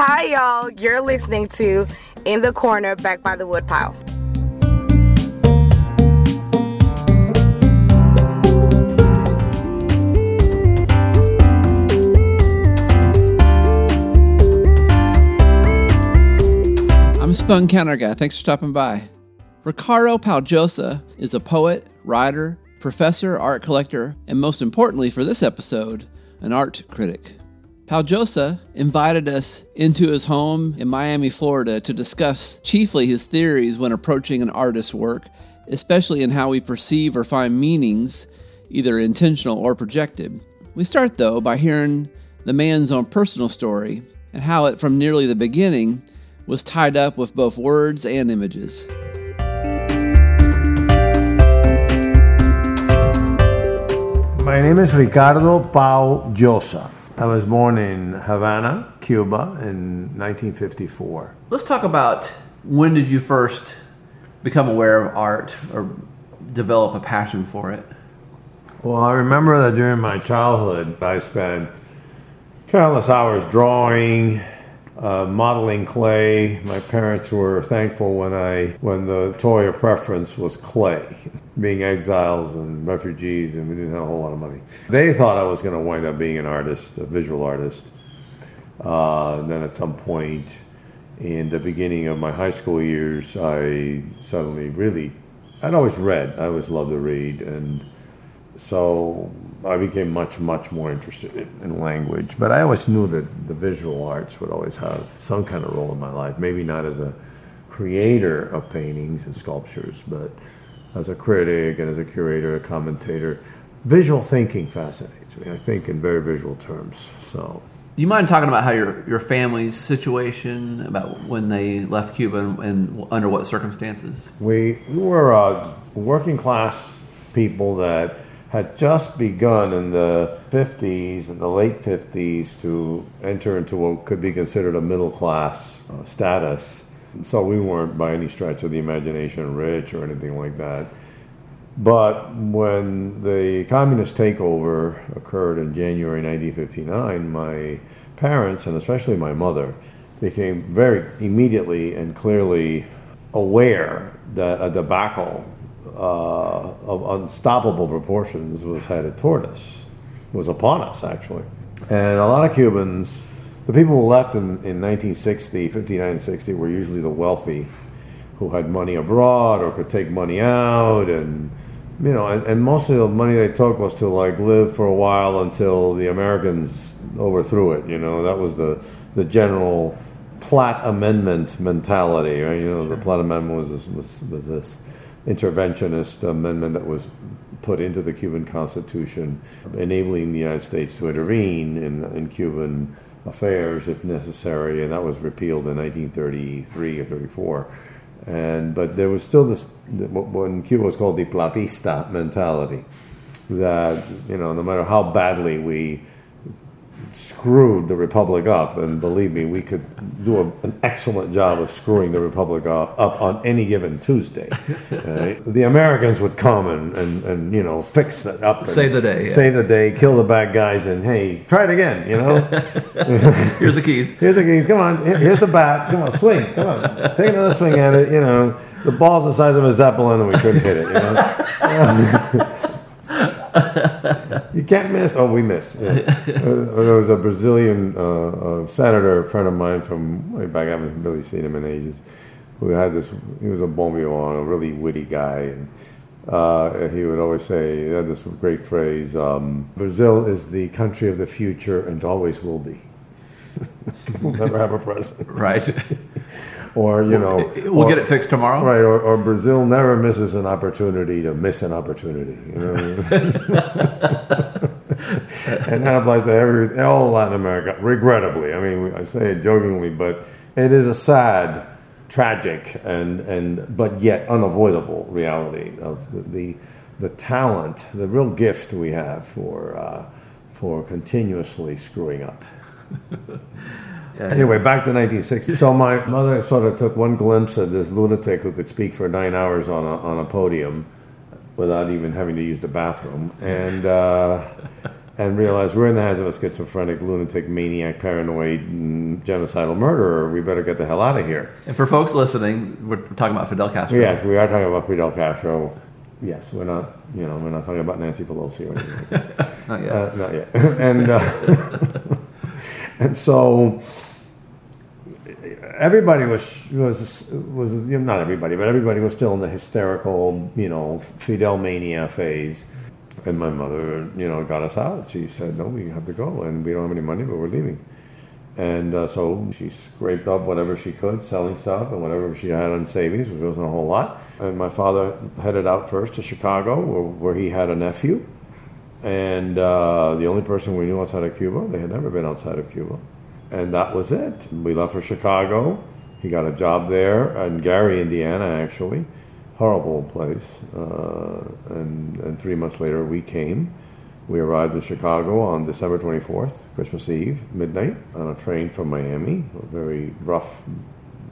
Hi, y'all. You're listening to In the Corner Back by the Woodpile. I'm Spun Counter Guy. Thanks for stopping by. Ricardo Pau Llosa is a poet, writer, professor, art collector, and most importantly for this episode, an art critic. Pau Llosa invited us into his home in Miami, Florida to discuss chiefly his theories when approaching an artist's work, especially in how we perceive or find meanings, either intentional or projected. We start, though, by hearing the man's own personal story and how it, from nearly the beginning, was tied up with both words and images. My name is Ricardo Pau Llosa. I was born in Havana, Cuba in 1954. Let's talk about when did you first become aware of art or develop a passion for it? Well, I remember that during my childhood, I spent countless hours drawing, uh, modeling clay. My parents were thankful when I when the toy of preference was clay, being exiles and refugees, and we didn't have a whole lot of money. They thought I was going to wind up being an artist, a visual artist. Uh, and then at some point in the beginning of my high school years, I suddenly really, I'd always read. I always loved to read, and so I became much, much more interested in, in, language. But I always knew that the visual arts would always have some kind of role in my life. Maybe not as a creator of paintings and sculptures, but as a critic and as a curator, a commentator. Visual thinking fascinates me. I think in very visual terms. So. You mind talking about how your, your family's situation, about when they left Cuba and, and under what circumstances? We, we were uh, working class people that had just begun in the 50s, in the late 50s, to enter into what could be considered a middle class uh, status. So we weren't by any stretch of the imagination rich or anything like that. But when the communist takeover occurred in January 1959, my parents, and especially my mother, became very immediately and clearly aware that a debacle uh, of unstoppable proportions was headed toward us, was upon us actually. And a lot of Cubans, the people who left in, in 1960, 59 60, were usually the wealthy who had money abroad or could take money out and you know, and, and most of the money they took was to like live for a while until the Americans overthrew it. You know, that was the the general Platt Amendment mentality, right? You know, sure. the Platt Amendment was was, was this interventionist amendment that was put into the Cuban Constitution, enabling the United States to intervene in, in Cuban affairs if necessary, and that was repealed in 1933 or 34. And but there was still this when Cuba was called the Platista mentality, that you know no matter how badly we screwed the republic up, and believe me, we could do a, an excellent job of screwing the republic up, on any given Tuesday. Right? The Americans would come and, and, and you know fix it up, save the day, yeah. save the day, kill the bad guys, and hey, try it again. You know, here's the keys. Here's the keys. Come on, here's the bat. Come on, swing. Come on, take another swing at it. You know, the ball's the size of a zeppelin, and we couldn't hit it. You know. you can't miss. Oh, we miss. Yeah. uh, there was a Brazilian uh, uh, senator, a friend of mine from way back. I haven't really seen him in ages. Who had this? He was a bon vivant, a really witty guy, and uh, he would always say, he had this great phrase: um, "Brazil is the country of the future and always will be." we'll never have a president. Right. or you know, we'll or, get it fixed tomorrow. Right. Or, or, Brazil never misses an opportunity to miss an opportunity. You know. and that applies to every all Latin America. Regrettably, I mean, I say it jokingly, but it is a sad, tragic, and and but yet unavoidable reality of the the, the talent, the real gift we have for uh, for continuously screwing up. Anyway, back to 1960. So my mother sort of took one glimpse of this lunatic who could speak for nine hours on a, on a podium without even having to use the bathroom, and uh, and realized we're in the hands of a schizophrenic, lunatic, maniac, paranoid, genocidal murderer. We better get the hell out of here. And for folks listening, we're talking about Fidel Castro. Yes, we are talking about Fidel Castro. Yes, we're not, you know, we're not talking about Nancy Pelosi or anything. Not yet. Uh, not yet. and uh, and so everybody was was was you know, not everybody, but everybody was still in the hysterical, you know, Fidel mania phase. And my mother, you know, got us out. She said, "No, we have to go, and we don't have any money, but we're leaving." And uh, so she scraped up whatever she could, selling stuff and whatever she had on savings, which wasn't a whole lot. And my father headed out first to Chicago, where, where he had a nephew. And uh, the only person we knew outside of Cuba, they had never been outside of Cuba. And that was it. We left for Chicago. He got a job there in Gary, Indiana, actually. Horrible place. Uh, and, and three months later, we came. We arrived in Chicago on December 24th, Christmas Eve, midnight, on a train from Miami. A very rough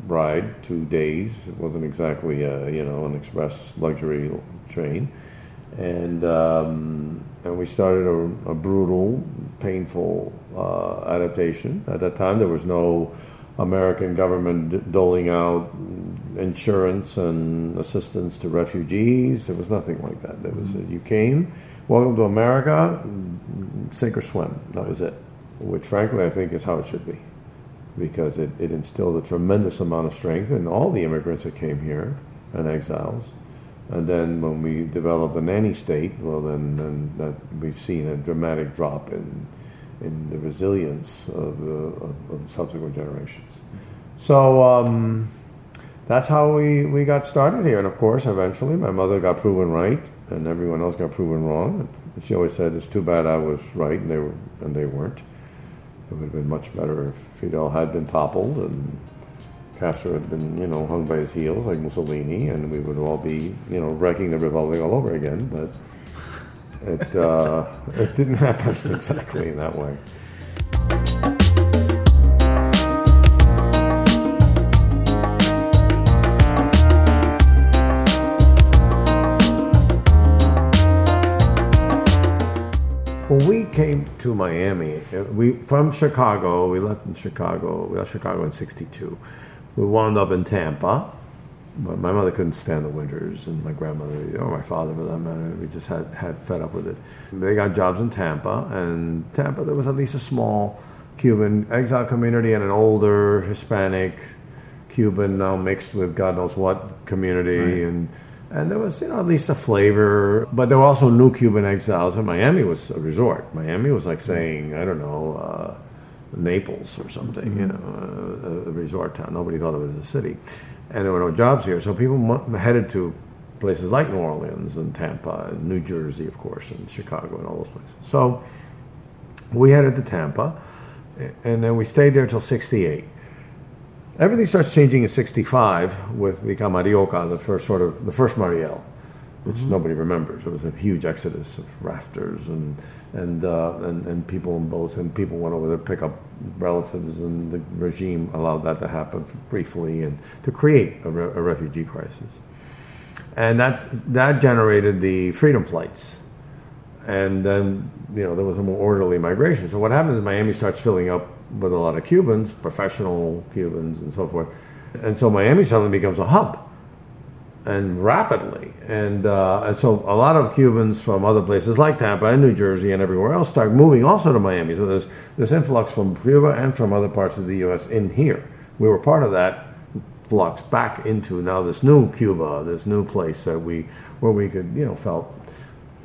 ride, two days. It wasn't exactly, a, you know, an express luxury train. And, um, and we started a, a brutal, painful uh, adaptation. At that time, there was no American government doling out insurance and assistance to refugees. There was nothing like that. There was you came, welcome to America, sink or swim. That was it. Which, frankly, I think is how it should be, because it, it instilled a tremendous amount of strength in all the immigrants that came here and exiles. And then when we develop the nanny state, well, then, then that we've seen a dramatic drop in in the resilience of, uh, of, of subsequent generations. So um, that's how we, we got started here. And of course, eventually, my mother got proven right, and everyone else got proven wrong. She always said, "It's too bad I was right, and they were, and they weren't." It would have been much better if Fidel had been toppled and Castro had been, you know, hung by his heels like Mussolini, and we would all be, you know, wrecking the republic all over again. But it uh, it didn't happen exactly in that way. When we came to Miami, uh, we from Chicago, we left in Chicago. We left Chicago in '62. We wound up in Tampa. My my mother couldn't stand the winters, and my grandmother, or my father for that matter, we just had, had fed up with it. They got jobs in Tampa, and Tampa, there was at least a small Cuban exile community and an older Hispanic Cuban now mixed with God knows what community, and and there was you know at least a flavor. But there were also new Cuban exiles, and Miami was a resort. Miami was like saying I don't know. Uh, Naples or something, you mm-hmm. know, a, a resort town. Nobody thought of it as a city, and there were no jobs here, so people mo- headed to places like New Orleans and Tampa, and New Jersey, of course, and Chicago, and all those places. So we headed to Tampa, and then we stayed there till '68. Everything starts changing in '65 with the Camarioca, the first sort of the first Mariel, which nobody remembers. It was a huge exodus of rafters and and, uh, and and people in boats, and people went over there to pick up relatives, and the regime allowed that to happen briefly and to create a, re- a refugee crisis, and that that generated the freedom flights, and then you know there was a more orderly migration. So what happens is Miami starts filling up with a lot of Cubans, professional Cubans, and so forth, and so Miami suddenly becomes a hub and rapidly. And, uh, and so a lot of Cubans from other places like Tampa and New Jersey and everywhere else start moving also to Miami. So there's this influx from Cuba and from other parts of the U.S. in here. We were part of that flux back into now this new Cuba, this new place that we where we could you know felt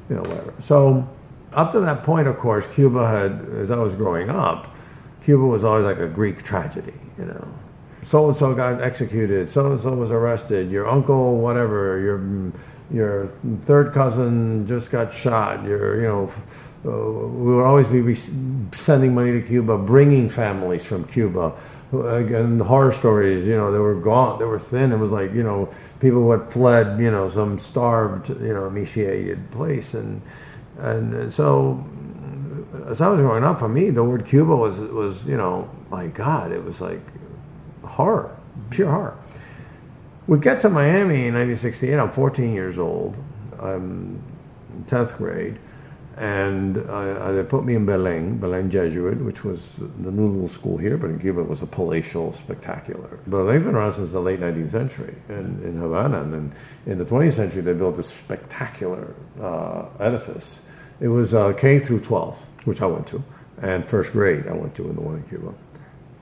you know whatever. So up to that point, of course, Cuba had as I was growing up, Cuba was always like a Greek tragedy, you know so and so got executed, so and so was arrested, your uncle, whatever, your your third cousin just got shot. Your you know, uh, we would always be sending money to Cuba, bringing families from Cuba. Again, the horror stories, you know, they were gaunt, they were thin. It was like you know, people who had fled, you know, some starved, you know, emaciated place, and and so as I was growing up, for me, the word Cuba was was you know, my God, it was like horror, pure horror. We get to Miami in 1968. I'm 14 years old. I'm in 10th grade. And uh, they put me in Belen, Belen Jesuit, which was the new little school here, but in Cuba it was a palatial spectacular. But they've been around since the late 19th century in, in Havana. And then in the 20th century, they built this spectacular uh, edifice. It was uh, K through 12, which I went to, and first grade I went to in the one in Cuba.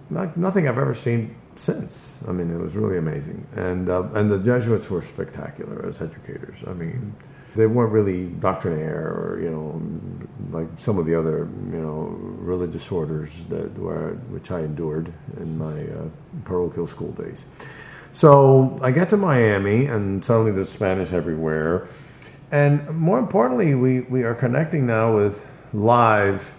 Not, nothing I've ever seen since. I mean, it was really amazing. And, uh, and the Jesuits were spectacular as educators. I mean, they weren't really doctrinaire or you know like some of the other you know religious orders that were which I endured in my uh, parochial school days. So I get to Miami and suddenly there's Spanish everywhere, and more importantly, we we are connecting now with live,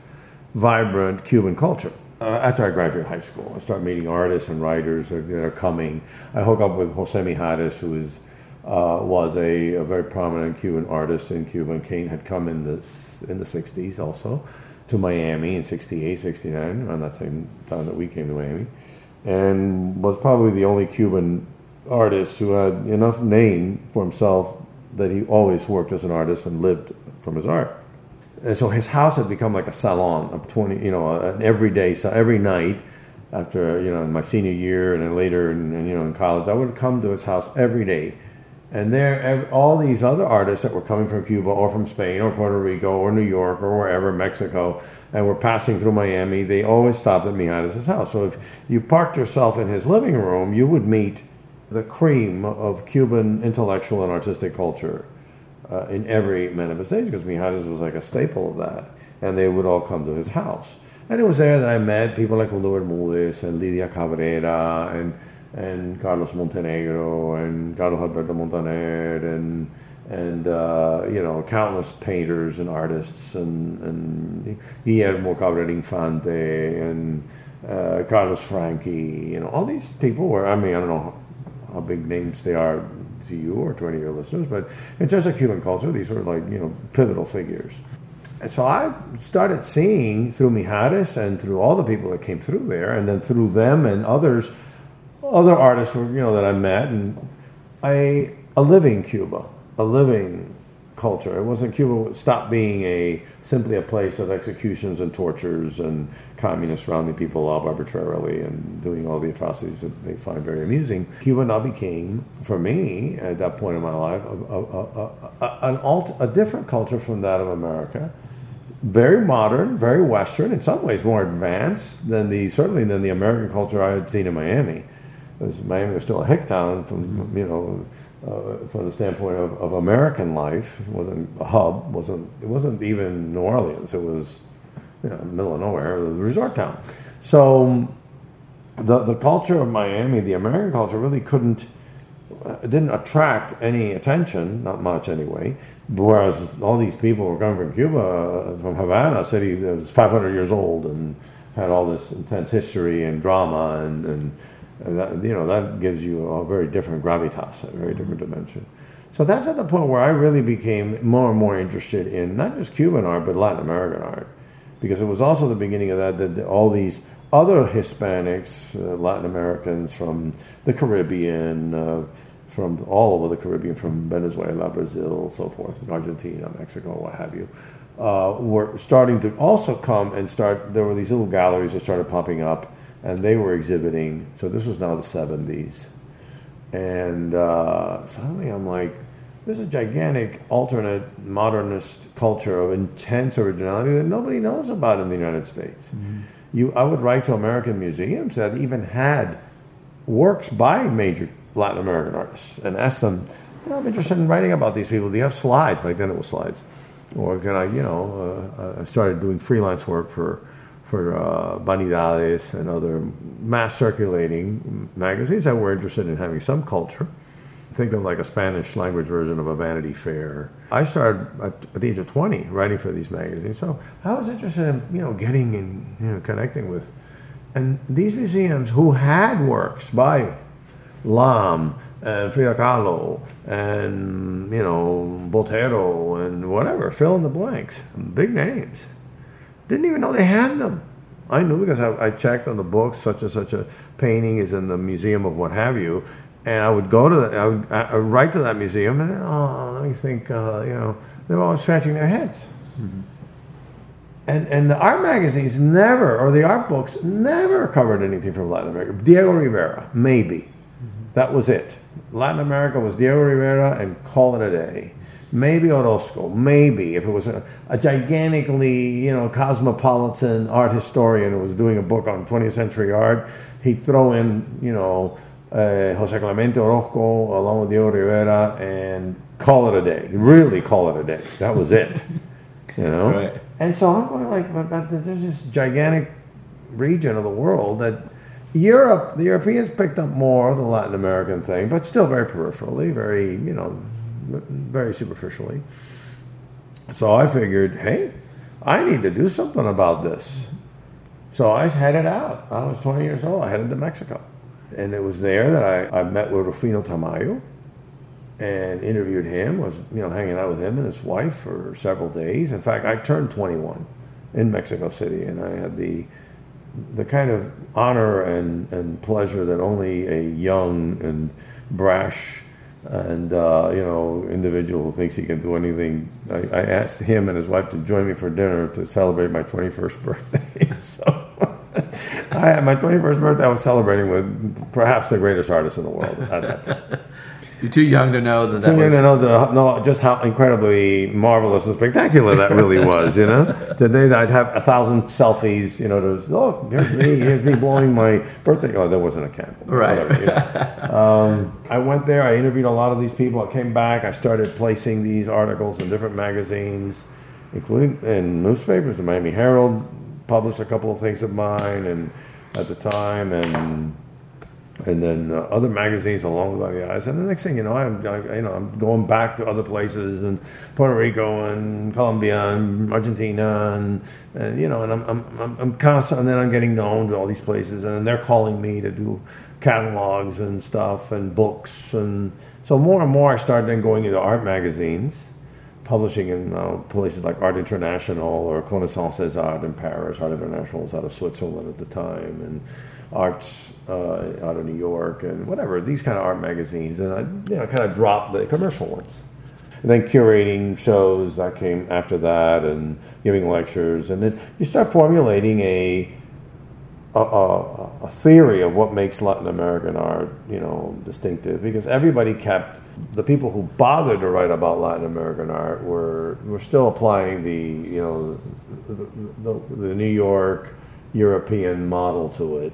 vibrant Cuban culture. Uh, after I graduate high school, I start meeting artists and writers that are coming. I hook up with Jose Mijares, who is uh, was a, a, very prominent Cuban artist in Cuba. And Kane had come in the, in the 60s also to Miami in 68, 69, around that same time that we came to Miami, and was probably the only Cuban artist who had enough name for himself that he always worked as an artist and lived from his art. And so his house had become like a salon of 20, you know, an everyday, so every night after, you know, my senior year and then later, in, you know, in college, I would come to his house every day and there, all these other artists that were coming from Cuba or from Spain or Puerto Rico or New York or wherever, Mexico, and were passing through Miami, they always stopped at Mijares' house. So if you parked yourself in his living room, you would meet the cream of Cuban intellectual and artistic culture uh, in every manifestation because Mijares was like a staple of that. And they would all come to his house. And it was there that I met people like Cundo Bermudez and Lydia Cabrera and and Carlos Montenegro and Carlos Alberto Montaner and and uh, you know countless painters and artists and and Guillermo Cabrera Infante and uh, Carlos Franqui. You know all these people were. I mean I don't know how big names they are to you or to any of your listeners, but in terms of Cuban culture, these were like you know pivotal figures. And so I started seeing through Mijares and through all the people that came through there, and then through them and others other artists were, you know, that I met, and I a living Cuba, a living culture. It wasn't Cuba stopped being a simply a place of executions and tortures and communists rounding people up arbitrarily and doing all the atrocities that they find very amusing. Cuba now became, for me, at that point in my life, a, a, a, an alt, a different culture from that of America. Very modern, very Western, in some ways more advanced than the certainly than the American culture I had seen in Miami Miami was still a hick town from you know uh, from the standpoint of, of American life. It wasn't a hub. wasn't It wasn't even New Orleans. It was you know middle of nowhere, a resort town. So the the culture of Miami, the American culture, really couldn't. Uh, didn't attract any attention, not much anyway. Whereas all these people were coming from Cuba, uh, from Havana, a city that was 500 years old and had all this intense history and drama and, and that, you know, that gives you a very different gravitas, a very different dimension. So that's at the point where I really became more and more interested in not just Cuban art, but Latin American art. Because it was also the beginning of that, that all these other Hispanics, uh, Latin Americans from the Caribbean, uh, from all over the Caribbean, from Venezuela, Brazil, so forth, Argentina, Mexico, what have you, uh, were starting to also come and start. There were these little galleries that started popping up and they were exhibiting. So this was now the 70s. And uh, suddenly I'm like, there's a gigantic alternate modernist culture of intense originality that nobody knows about in the United States. Mm-hmm. You, I would write to American museums that even had works by major Latin American artists and ask them, you know, I'm interested in writing about these people. Do you have slides? Back then it was slides. Or can I, you know, uh, I started doing freelance work for for uh, Vanidades and other mass circulating magazines that were interested in having some culture. Think of like a Spanish language version of a Vanity Fair. I started at, at, the age of 20 writing for these magazines, so I was interested in you know getting and you know connecting with, and these museums who had works by Lam and Frida Kahlo and you know Botero and whatever, fill in the blanks, big names didn't even know they had them. I knew because I, I, checked on the books, such and such a painting is in the museum of what have you, and I would go to the, I would, I write to that museum, and oh, let me think, uh, you know, they were all scratching their heads. Mm-hmm. And, and the art magazines never, or the art books never covered anything from Latin America. Diego Rivera, maybe. That was it. Latin America was Diego Rivera and call it a day. Maybe Orozco, maybe if it was a, a gigantically, you know, cosmopolitan art historian who was doing a book on 20th century art, he'd throw in, you know, uh, Jose Clemente Orozco along with Diego Rivera and call it a day. Really call it a day. That was it. You know? Right. And so I'm going like, but, but there's this gigantic region of the world that Europe, the Europeans picked up more of the Latin American thing, but still very peripherally, very, you know, very superficially. So I figured, hey, I need to do something about this. So I headed out. I was 20 years old. I headed to Mexico. And it was there that I, I met with Rufino Tamayo and interviewed him, was, you know, hanging out with him and his wife for several days. In fact, I turned 21 in Mexico City, and I had the the kind of honor and, and pleasure that only a young and brash and uh, you know individual who thinks he can do anything. I, I, asked him and his wife to join me for dinner to celebrate my 21st birthday. so I, my 21st birthday, I was celebrating with perhaps the greatest artist in the world at that time. You're too young to know that. Too young to know the, know just how incredibly marvelous and spectacular that really was. You know, today I'd have a thousand selfies. You know, to look here's me, here's me blowing my birthday. Oh, there wasn't a candle. Right. Whatever, you know. um, I went there. I interviewed a lot of these people. I came back. I started placing these articles in different magazines, including in newspapers. The Miami Herald published a couple of things of mine, and at the time, and and then uh, other magazines along the way. And the next thing you know, I'm I, you know I'm going back to other places and Puerto Rico and Colombia and Argentina and, and you know and I'm I'm I'm, I'm constant. And then I'm getting known to all these places, and they're calling me to do catalogs and stuff and books and so more and more I started then going into art magazines. Publishing in uh, places like Art International or Connaissance des Arts in Paris. Art International was out of Switzerland at the time, and Arts uh, out of New York and whatever these kind of art magazines, and I you know kind of dropped the commercial ones. And then curating shows that came after that, and giving lectures, and then you start formulating a a, a, a theory of what makes Latin American art, you know, distinctive. Because everybody kept the people who bothered to write about Latin American art were were still applying the you know the, the, the New York European model to it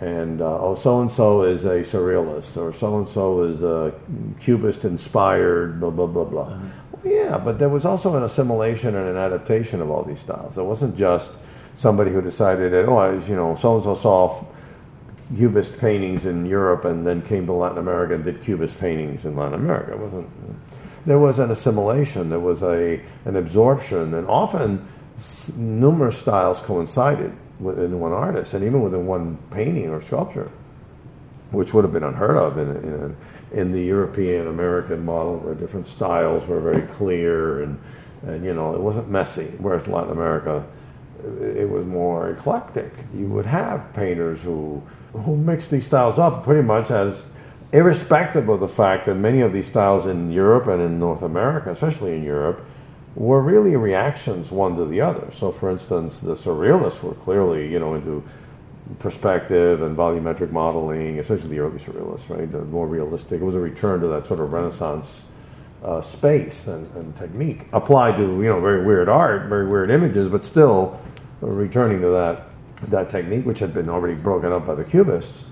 and uh, oh, so and so is a surrealist, or so and so is a cubist inspired, blah blah blah blah. Uh-huh. Well, yeah, but there was also an assimilation and an adaptation of all these styles. It wasn't just somebody who decided that oh, I, you know, so and so saw cubist paintings in Europe and then came to Latin America and did cubist paintings in Latin America. It wasn't. There was an assimilation. There was a an absorption, and often numerous styles coincided within one artist, and even within one painting or sculpture, which would have been unheard of in, in, in the European American model, where different styles were very clear and, and you know it wasn't messy. Whereas Latin America, it was more eclectic. You would have painters who who mixed these styles up pretty much as irrespective of the fact that many of these styles in Europe and in North America, especially in Europe, were really reactions one to the other. So, for instance, the surrealists were clearly, you know, into perspective and volumetric modeling, especially the early surrealists, right? The more realistic. It was a return to that sort of Renaissance uh, space and, and, technique applied to, you know, very weird art, very weird images, but still returning to that that technique, which had been already broken up by the Cubists.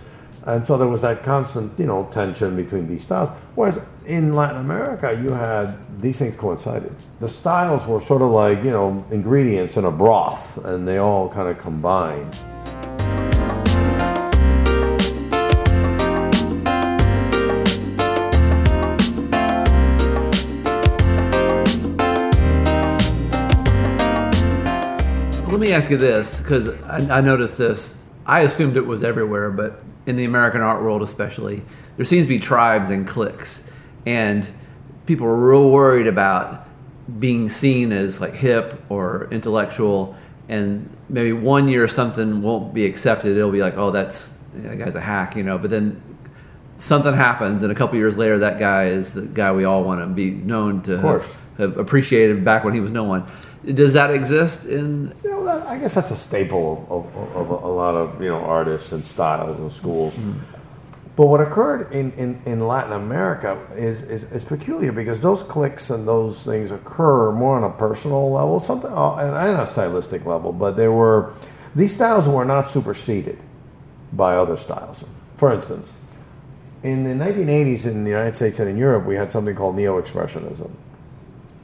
And so there was that constant, you know, tension between these styles. Whereas in Latin America, you had these things coincided. The styles were sort of like, you know, ingredients in a broth, and they all kind of combined. Let me ask you this, because I, I noticed this. I assumed it was everywhere, but in the American art world, especially, there seems to be tribes and cliques, and people are real worried about being seen as like hip or intellectual, and maybe one year something won't be accepted. It'll be like, oh, that's that guy's a hack, you know. But then something happens, and a couple years later, that guy is the guy we all want to be known to have, have appreciated back when he was no one. Does that exist in? You know, that, I guess that's a staple of, of, of, a, lot of you know artists and styles and schools. Mm. But what occurred in, in, in Latin America is, is, is, peculiar because those cliques and those things occur more on a personal level, something uh, and, and a stylistic level. But there were these styles were not superseded by other styles. For instance, in the 1980s in the United States and in Europe, we had something called neo-expressionism.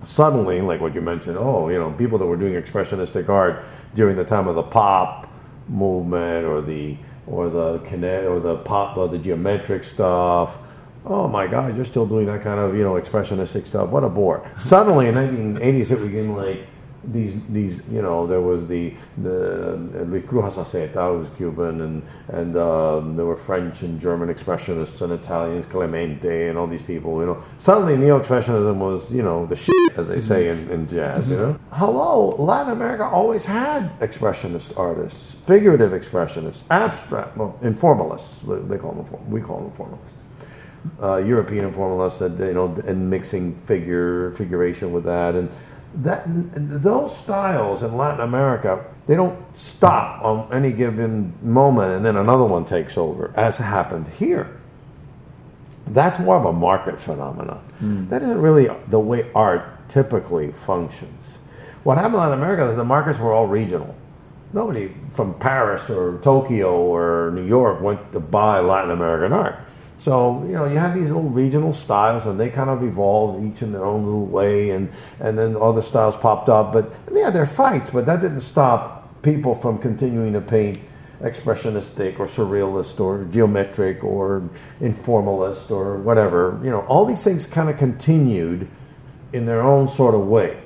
Suddenly, like what you mentioned, oh, you know, people that were doing expressionistic art during the time of the pop movement or the or the kinet or the pop or the geometric stuff. Oh my God, you're still doing that kind of you know expressionistic stuff. What a bore! Suddenly in 1980s, it became like these these you know there was the the Luis Cruz Azaceta was Cuban and and um, there were French and German expressionists and Italians Clemente and all these people you know. Suddenly neo expressionism was you know the shit as they say in, in jazz mm-hmm. you know. Hello Latin America always had expressionist artists figurative expressionists abstract well informalists they call them we call them formalists. Uh, European informalists that you know and mixing figure figuration with that and that those styles in Latin America, they don't stop on any given moment and then another one takes over, as happened here. That's more of a market phenomenon. Mm. That isn't really the way art typically functions. What happened in Latin America is the markets were all regional. Nobody from Paris or Tokyo or New York went to buy Latin American art. So you know you have these little regional styles, and they kind of evolved each in their own little way, and and then other styles popped up. But yeah, they're fights, but that didn't stop people from continuing to paint expressionistic or surrealist or geometric or informalist or whatever. You know, all these things kind of continued in their own sort of way.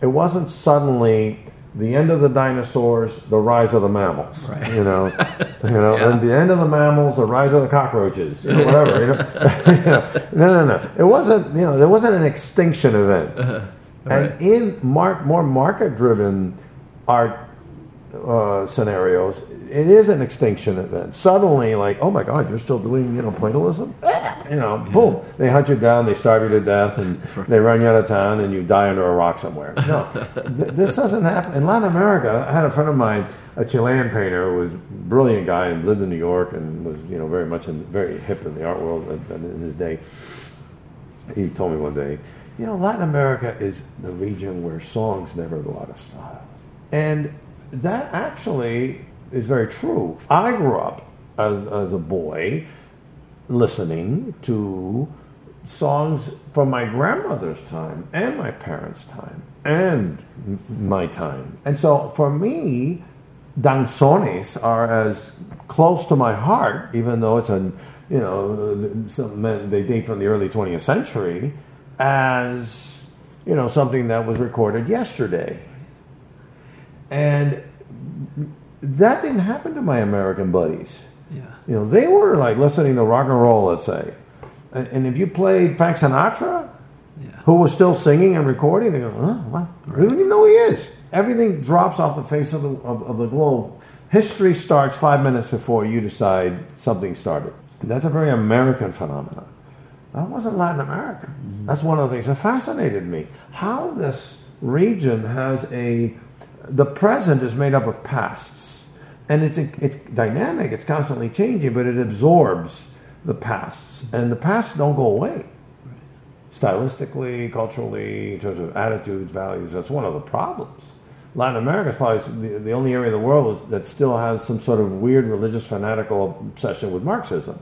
It wasn't suddenly the end of the dinosaurs, the rise of the mammals. Right. You know, you know, yeah. and the end of the mammals, the rise of the cockroaches, you know, whatever. you, know? you know, no, no, no. It wasn't. You know, there wasn't an extinction event. Uh-huh. Right. And in mar- more market-driven art uh, scenarios, it is an extinction event. Suddenly, like, oh my God, you're still doing, you know, pointillism? You know, boom, they hunt you down, they starve you to death, and they run you out of town, and you die under a rock somewhere. No, th- this doesn't happen. In Latin America, I had a friend of mine, a Chilean painter, who was a brilliant guy and lived in New York and was, you know, very much in, very hip in the art world in his day. He told me one day, you know, Latin America is the region where songs never go out of style. And that actually is very true. I grew up as, as a boy listening to songs from my grandmother's time and my parents' time and my time. And so for me, danzones are as close to my heart, even though it's a, you know, some men, they date from the early 20th century, as, you know, something that was recorded yesterday. And that didn't happen to my American buddies. Yeah. You know, they were like listening to rock and roll, let's say. And if you played Frank Sinatra, yeah. who was still singing and recording, they go, huh, what? Right. They don't even know who he is. Everything drops off the face of the, of, of the globe. History starts five minutes before you decide something started. And that's a very American phenomenon. That wasn't Latin America. Mm-hmm. That's one of the things that fascinated me. How this region has a the present is made up of pasts, and it's it's dynamic. It's constantly changing, but it absorbs the pasts, and the pasts don't go away. Stylistically, culturally, in terms of attitudes, values, that's one of the problems. Latin America is probably the, the only area of the world that still has some sort of weird religious fanatical obsession with Marxism.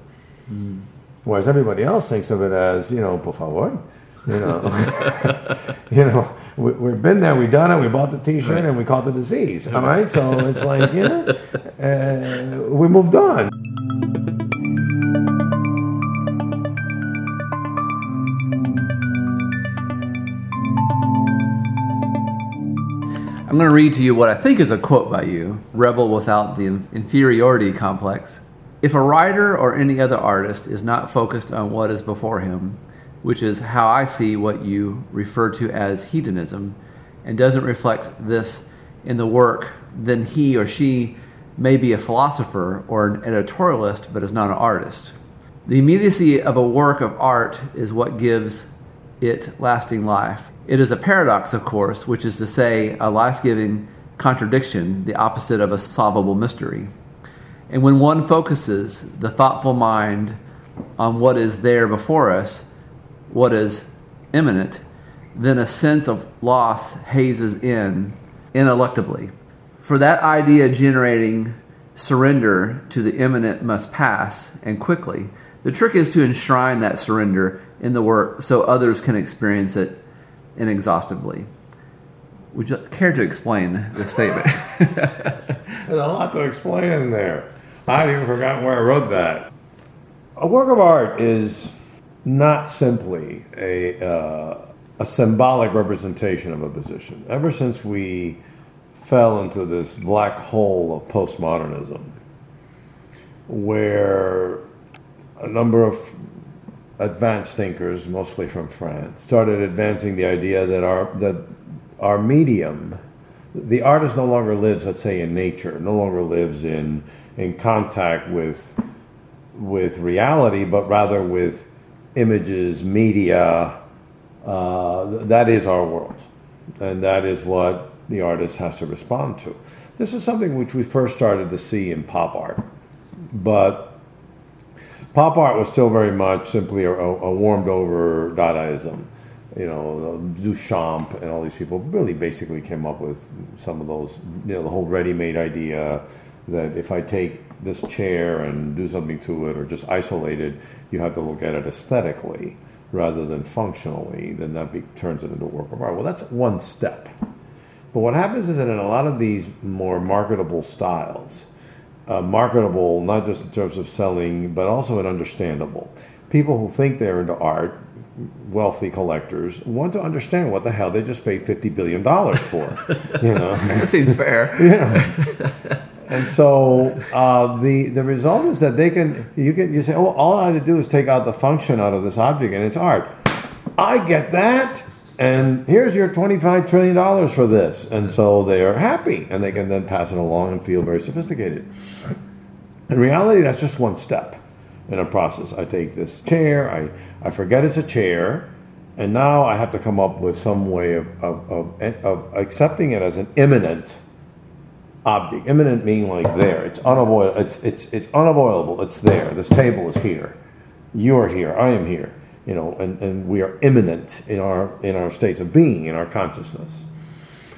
Mm. Whereas everybody else thinks of it as, you know, por favor, you know, you know, we, have been there, we've done it, we bought the T-shirt, right. and we caught the disease. All right, so it's like you know, uh, we moved on. I'm going to read to you what I think is a quote by you Rebel without the inferiority complex. If a writer or any other artist is not focused on what is before him, which is how I see what you refer to as hedonism, and doesn't reflect this in the work, then he or she may be a philosopher or an editorialist, but is not an artist. The immediacy of a work of art is what gives it lasting life. It is a paradox, of course, which is to say, a life giving contradiction, the opposite of a solvable mystery. And when one focuses the thoughtful mind on what is there before us, what is immanent, then a sense of loss hazes in ineluctably. For that idea generating surrender to the immanent must pass, and quickly. The trick is to enshrine that surrender in the work so others can experience it inexhaustibly. Would you care to explain the statement? There's a lot to explain in there. I'd even forgot where I wrote that. A work of art is not simply a, uh, a symbolic representation of a position. Ever since we fell into this black hole of postmodernism, where a number of advanced thinkers, mostly from France, started advancing the idea that our that our medium, the artist no longer lives, let's say, in nature, no longer lives in in contact with with reality, but rather with images, media. Uh, that is our world, and that is what the artist has to respond to. This is something which we first started to see in pop art, but pop art was still very much simply a, a warmed over Dadaism. You know, Duchamp and all these people really basically came up with some of those, you know, the whole ready made idea that if I take this chair and do something to it or just isolate it, you have to look at it aesthetically rather than functionally, then that be, turns it into a work of art. Well, that's one step. But what happens is that in a lot of these more marketable styles, uh, marketable not just in terms of selling, but also in understandable. People who think they're into art, wealthy collectors, want to understand what the hell they just paid fifty billion dollars for. you know, that seems fair. Yeah. And so uh, the the result is that they can you can you say, oh, all I have to do is take out the function out of this object, and it's art. I get that and here's your $25 trillion for this. And so they are happy and they can then pass it along and feel very sophisticated. In reality, that's just one step in a process. I take this chair, I, I forget it's a chair, and now I have to come up with some way of, of, of, of accepting it as an immanent object. Immanent meaning like there. It's unavoidable. It's, it's, it's unavoidable. It's there. This table is here. You are here. I am here you know, and, and we are immanent in our in our states of being, in our consciousness.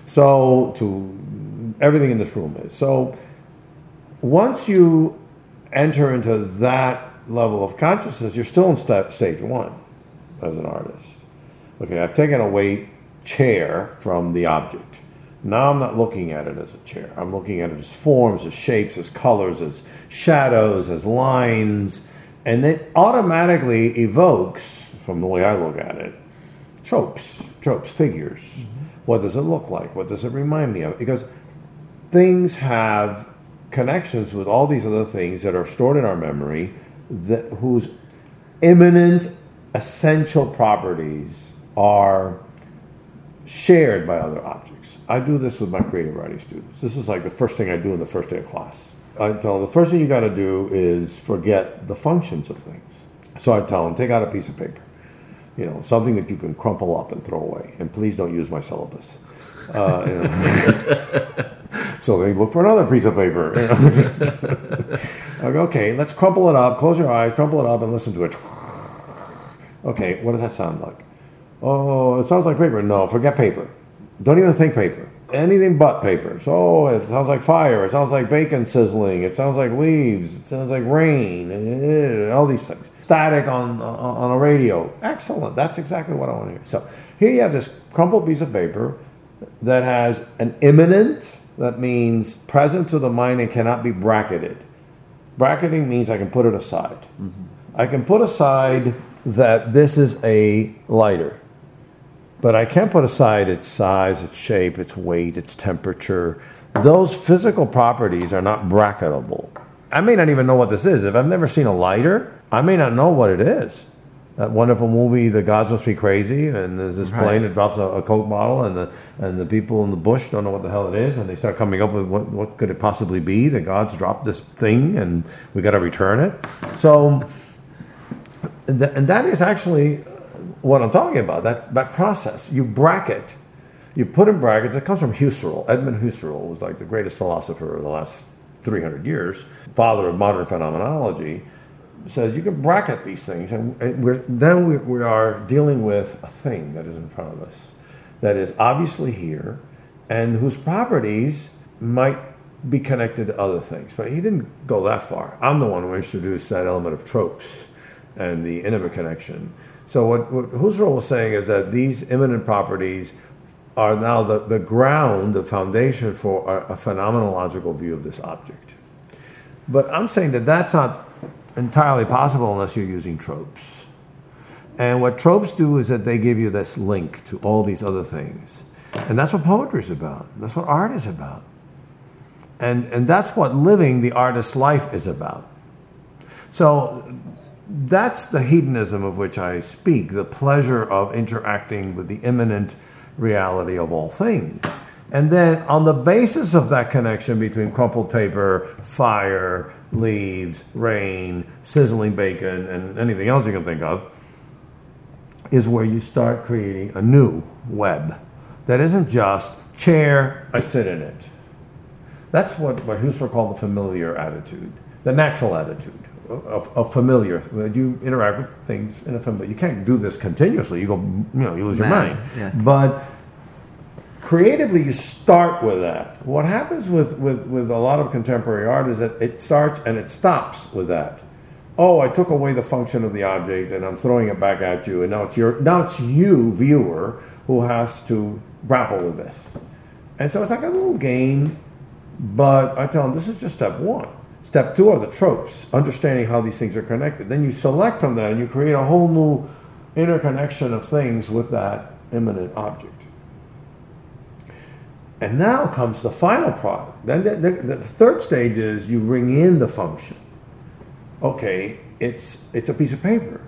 So to everything in this room is. So once you enter into that level of consciousness, you're still in st- stage one as an artist. Okay, I've taken away chair from the object. Now I'm not looking at it as a chair. I'm looking at it as forms, as shapes, as colors, as shadows, as lines, and it automatically evokes, from the way I look at it, tropes, tropes, figures. Mm-hmm. What does it look like? What does it remind me of? Because things have connections with all these other things that are stored in our memory that whose immanent essential properties are shared by other objects. I do this with my creative writing students. This is like the first thing I do in the first day of class. I tell them the first thing you got to do is forget the functions of things. So I tell them, take out a piece of paper, you know, something that you can crumple up and throw away, and please don't use my syllabus. Uh, you know. so they look for another piece of paper. Go, okay, let's crumple it up. Close your eyes, crumple it up, and listen to it. Okay, what does that sound like? Oh, it sounds like paper. No, forget paper. Don't even think paper anything but paper. So it sounds like fire. It sounds like bacon sizzling. It sounds like leaves. It sounds like rain. Eh, all these things. Static on on a radio. Excellent. That's exactly what I want to hear. So here you have this crumpled piece of paper that has an immanent. That means present to the mind and cannot be bracketed. Bracketing means I can put it aside. Mm-hmm. I can put aside that this is a lighter but I can't put aside its size, its shape, its weight, its temperature. Those physical properties are not bracketable. I may not even know what this is. If I've never seen a lighter, I may not know what it is. That wonderful movie, The Gods Must Be Crazy, and there's this right. plane that drops a, a, Coke bottle, and the, and the people in the bush don't know what the hell it is, and they start coming up with what, what could it possibly be? The gods dropped this thing, and we got to return it. So, and that is actually what I'm talking about. That that process. You bracket. You put in brackets. It comes from Husserl. Edmund Husserl was like the greatest philosopher of the last 300 years, father of modern phenomenology. Says you can bracket these things, and we're, then we, we are dealing with a thing that is in front of us, that is obviously here, and whose properties might be connected to other things. But he didn't go that far. I'm the one who introduced that element of tropes and the intimate connection. So what, what Husserl was saying is that these immanent properties are now the, the ground, the foundation for a, a phenomenological view of this object. But I'm saying that that's not entirely possible unless you're using tropes. And what tropes do is that they give you this link to all these other things. And that's what poetry is about. That's what art is about. And, and that's what living the artist's life is about. So that's the hedonism of which I speak, the pleasure of interacting with the immanent reality of all things. And then, on the basis of that connection between crumpled paper, fire, leaves, rain, sizzling bacon, and anything else you can think of, is where you start creating a new web that isn't just chair, I sit in it. That's what, what Husserl called the familiar attitude, the natural attitude of, of familiar. You interact with things in a familiar. You can't do this continuously. You go, you know, you lose your mind. Yeah. But creatively, you start with that. What happens with, with, with a lot of contemporary art is that it starts and it stops with that. Oh, I took away the function of the object and I'm throwing it back at you, and now it's your now it's you, viewer, who has to grapple with this. And so it's like a little game, but I tell them this is just step one. Step two are the tropes, understanding how these things are connected. Then you select from that and you create a whole new interconnection of things with that immanent object. And now comes the final product. Then the, the, the third stage is you bring in the function. Okay, it's it's a piece of paper,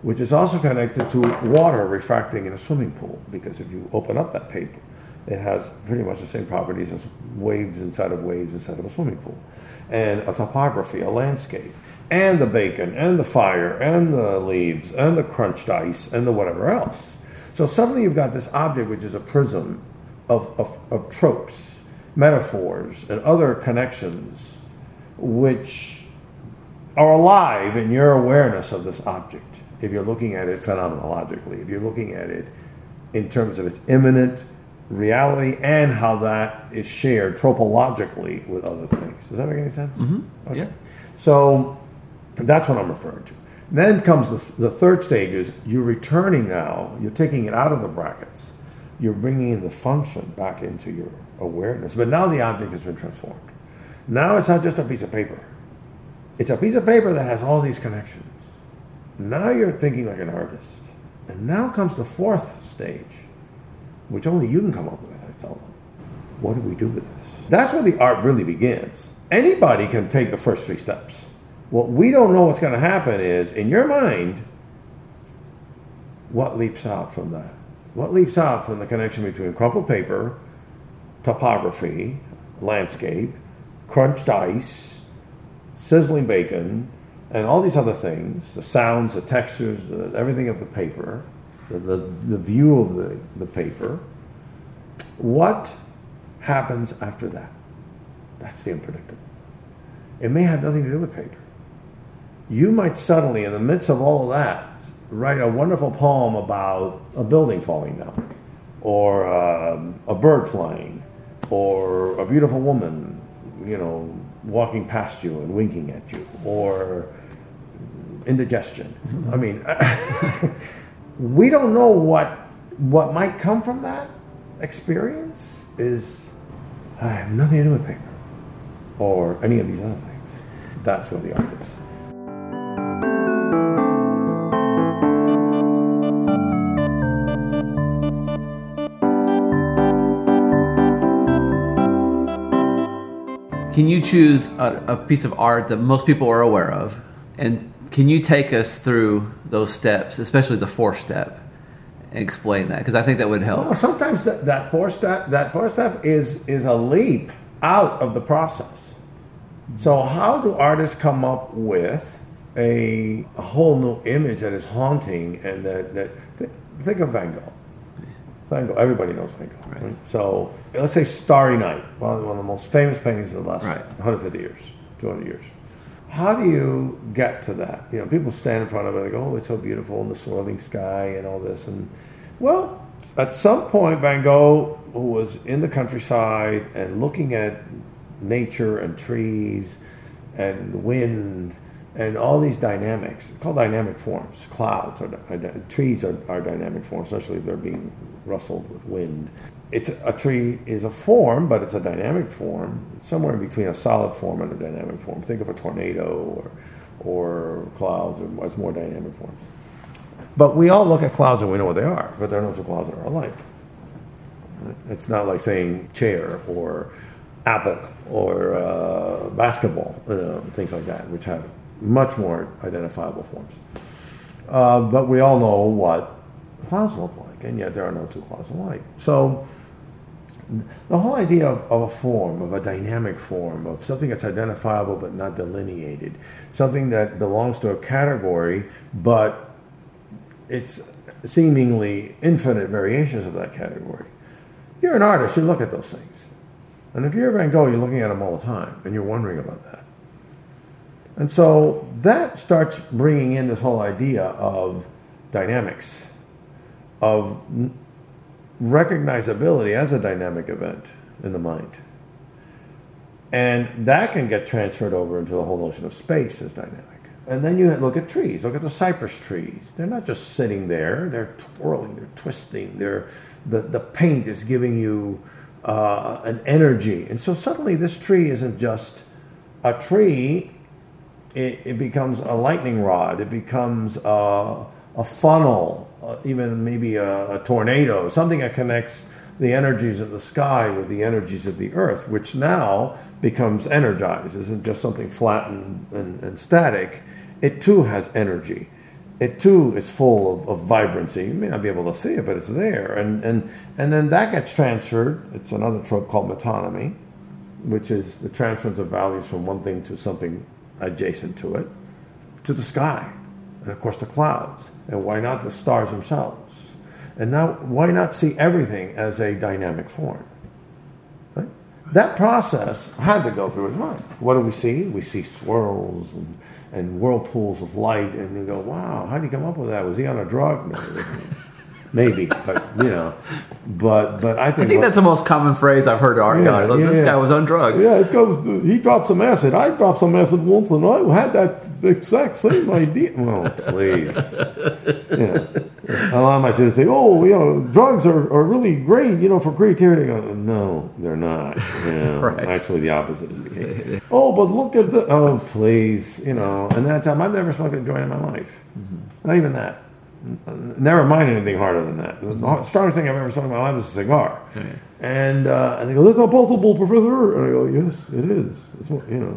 which is also connected to water refracting in a swimming pool. Because if you open up that paper, it has pretty much the same properties as waves inside of waves inside of a swimming pool and a topography, a landscape, and the bacon, and the fire, and the leaves, and the crunched ice, and the whatever else. So suddenly you've got this object which is a prism of, of, of tropes, metaphors, and other connections which are alive in your awareness of this object if you're looking at it phenomenologically, if you're looking at it in terms of its immanent reality and how that is shared tropologically with other things. Does that make any sense? Mm-hmm. Okay. Yeah. So that's what I'm referring to. Then comes the, the third stage is you're returning now, you're taking it out of the brackets, you're bringing in the function back into your awareness. But now the object has been transformed. Now it's not just a piece of paper, it's a piece of paper that has all these connections. Now you're thinking like an artist. And now comes the fourth stage which only you can come up with, I tell them. What do we do with this? That's where the art really begins. Anybody can take the first three steps. What we don't know what's going to happen is, in your mind, what leaps out from that? What leaps out from the connection between crumpled paper, topography, landscape, crunched ice, sizzling bacon, and all these other things the sounds, the textures, the, everything of the paper, the, the, the view of the, the paper. What happens after that? That's the unpredictable. It may have nothing to do with paper. You might suddenly, in the midst of all of that, write a wonderful poem about a building falling down, or um, a bird flying, or a beautiful woman, you know, walking past you and winking at you, or indigestion. I mean, we don't know what what might come from that experience is I have nothing to do with paper or any of these other things. That's where the art is. Can you choose a, a piece of art that most people are aware of? And can you take us through those steps, especially the fourth step, and explain that? Because I think that would help. Well, sometimes that, that fourth step that fourth step is is a leap out of the process. So how do artists come up with a, a whole new image that is haunting and that, that, that think of Van Gogh. Van Gogh, everybody knows Van Gogh. Right. So let's say Starry Night, one of the most famous paintings of the last Right. 150 years, 200 years. How do you get to that? You know, people stand in front of it and go, "Oh, it's so beautiful in the swirling sky and all this." And well, at some point, Van Gogh, who was in the countryside and looking at nature and trees and wind and all these dynamics, called dynamic forms. Clouds are, are trees are, are dynamic forms, especially if they're being rustled with wind. It's a tree is a form, but it's a dynamic form, somewhere in between a solid form and a dynamic form. Think of a tornado or or clouds or as more dynamic forms. But we all look at clouds and we know what they are, but there are no two clouds that are alike. It's not like saying chair or apple or uh, basketball, things like that, which have much more identifiable forms. Uh, but we all know what clouds look like, and yet there are no two clouds alike. So the whole idea of, of a form, of a dynamic form, of something that's identifiable but not delineated, something that belongs to a category, but it's seemingly infinite variations of that category. You're an artist, you look at those things. And if you're Van Gogh, you're looking at them all the time, and you're wondering about that. And so that starts bringing in this whole idea of dynamics, of recognizability as a dynamic event in the mind. And that can get transferred over into the whole notion of space as dynamic. And then you look at trees, look at the cypress trees. They're not just sitting there, they're twirling, they're twisting, they're, the, the paint is giving you uh, an energy. And so suddenly this tree isn't just a tree, it, it becomes a lightning rod, it becomes a, a funnel, uh, even maybe a, a tornado, something that connects the energies of the sky with the energies of the earth, which now becomes energized. isn't just something flat and, and, and static. It too has energy. It too is full of, of vibrancy. You may not be able to see it, but it's there. And, and, and then that gets transferred. It's another trope called metonymy, which is the transference of values from one thing to something adjacent to it, to the sky, and of course the clouds. And why not the stars themselves? And now, why not see everything as a dynamic form? Right? That process had to go through his mind. What do we see? We see swirls and, and whirlpools of light, and you go, wow, how did he come up with that? Was he on a drug? No. Maybe, but you know, but but I think, I think that's the most common phrase I've heard art Yeah, yeah, this yeah. guy was on drugs. Yeah, it goes. He dropped some acid. I dropped some acid once, and I had that exact same idea. Well, please, you know, a lot of my students say, "Oh, you know, drugs are, are really great, you know, for creativity." I go, no, they're not. You know, Right. Actually, the opposite is the case. oh, but look at the. Oh, please, you know. And that time, I've never smoked a joint in my life. Not even that. Never mind anything harder than that. The strongest thing I've ever smoked in my life is a cigar. And uh, and they go, "That's not possible, Professor." And I go, "Yes, it is. It's you know."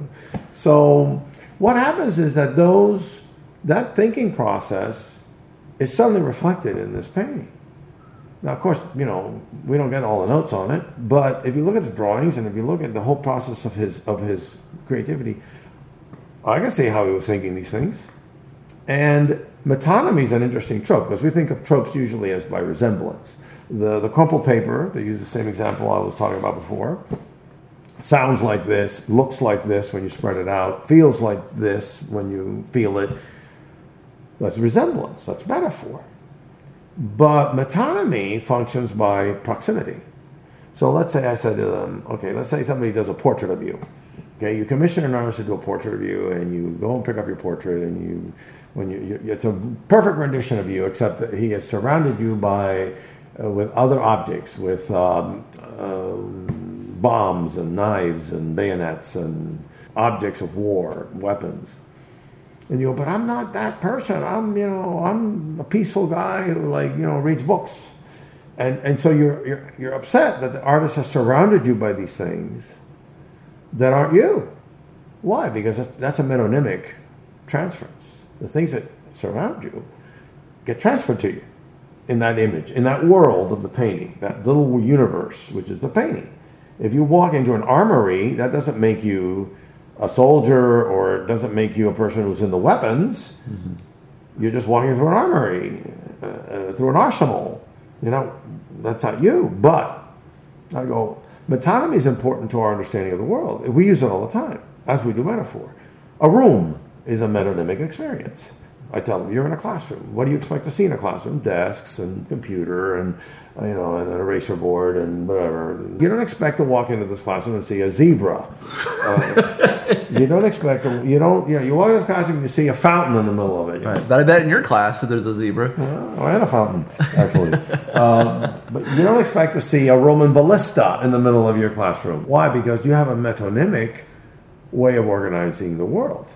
So what happens is that those that thinking process is suddenly reflected in this painting. Now, of course, you know we don't get all the notes on it, but if you look at the drawings and if you look at the whole process of his of his creativity, I can see how he was thinking these things. And metonymy is an interesting trope because we think of tropes usually as by resemblance. The, the crumpled paper, to use the same example I was talking about before, sounds like this, looks like this when you spread it out, feels like this when you feel it. That's resemblance, that's metaphor. But metonymy functions by proximity. So let's say I said to them, okay, let's say somebody does a portrait of you. Okay, you commission an artist to do a portrait of you, and you go and pick up your portrait, and you, when you, you it's a perfect rendition of you, except that he has surrounded you by, uh, with other objects, with um, um, bombs and knives and bayonets and objects of war, weapons. And you go, but I'm not that person. I'm, you know, I'm a peaceful guy who, like, you know, reads books. And, and so you're, you're, you're upset that the artist has surrounded you by these things that aren't you. Why? Because that's, that's a metonymic transference. The things that surround you get transferred to you in that image, in that world of the painting, that little universe, which is the painting. If you walk into an armory, that doesn't make you a soldier or it doesn't make you a person who's in the weapons. You're just walking through an armory. Uh, uh, through an arsenal. You know, that's not you. But I go, metonymy is important to our understanding of the world. We use it all the time, as we do metaphor. A room is a metonymic experience. I tell them, you're in a classroom. What do you expect to see in a classroom? Desks and computer and you know, and an eraser board and whatever. You don't expect to walk into this classroom and see a zebra. Uh, you don't expect to, you don't, you know, you walk into this classroom and you see a fountain in the middle of it. Right. But I bet in your class that there's a zebra. Well, I had a fountain, actually. um, but you don't expect to see a Roman ballista in the middle of your classroom. Why? Because you have a metonymic way of organizing the world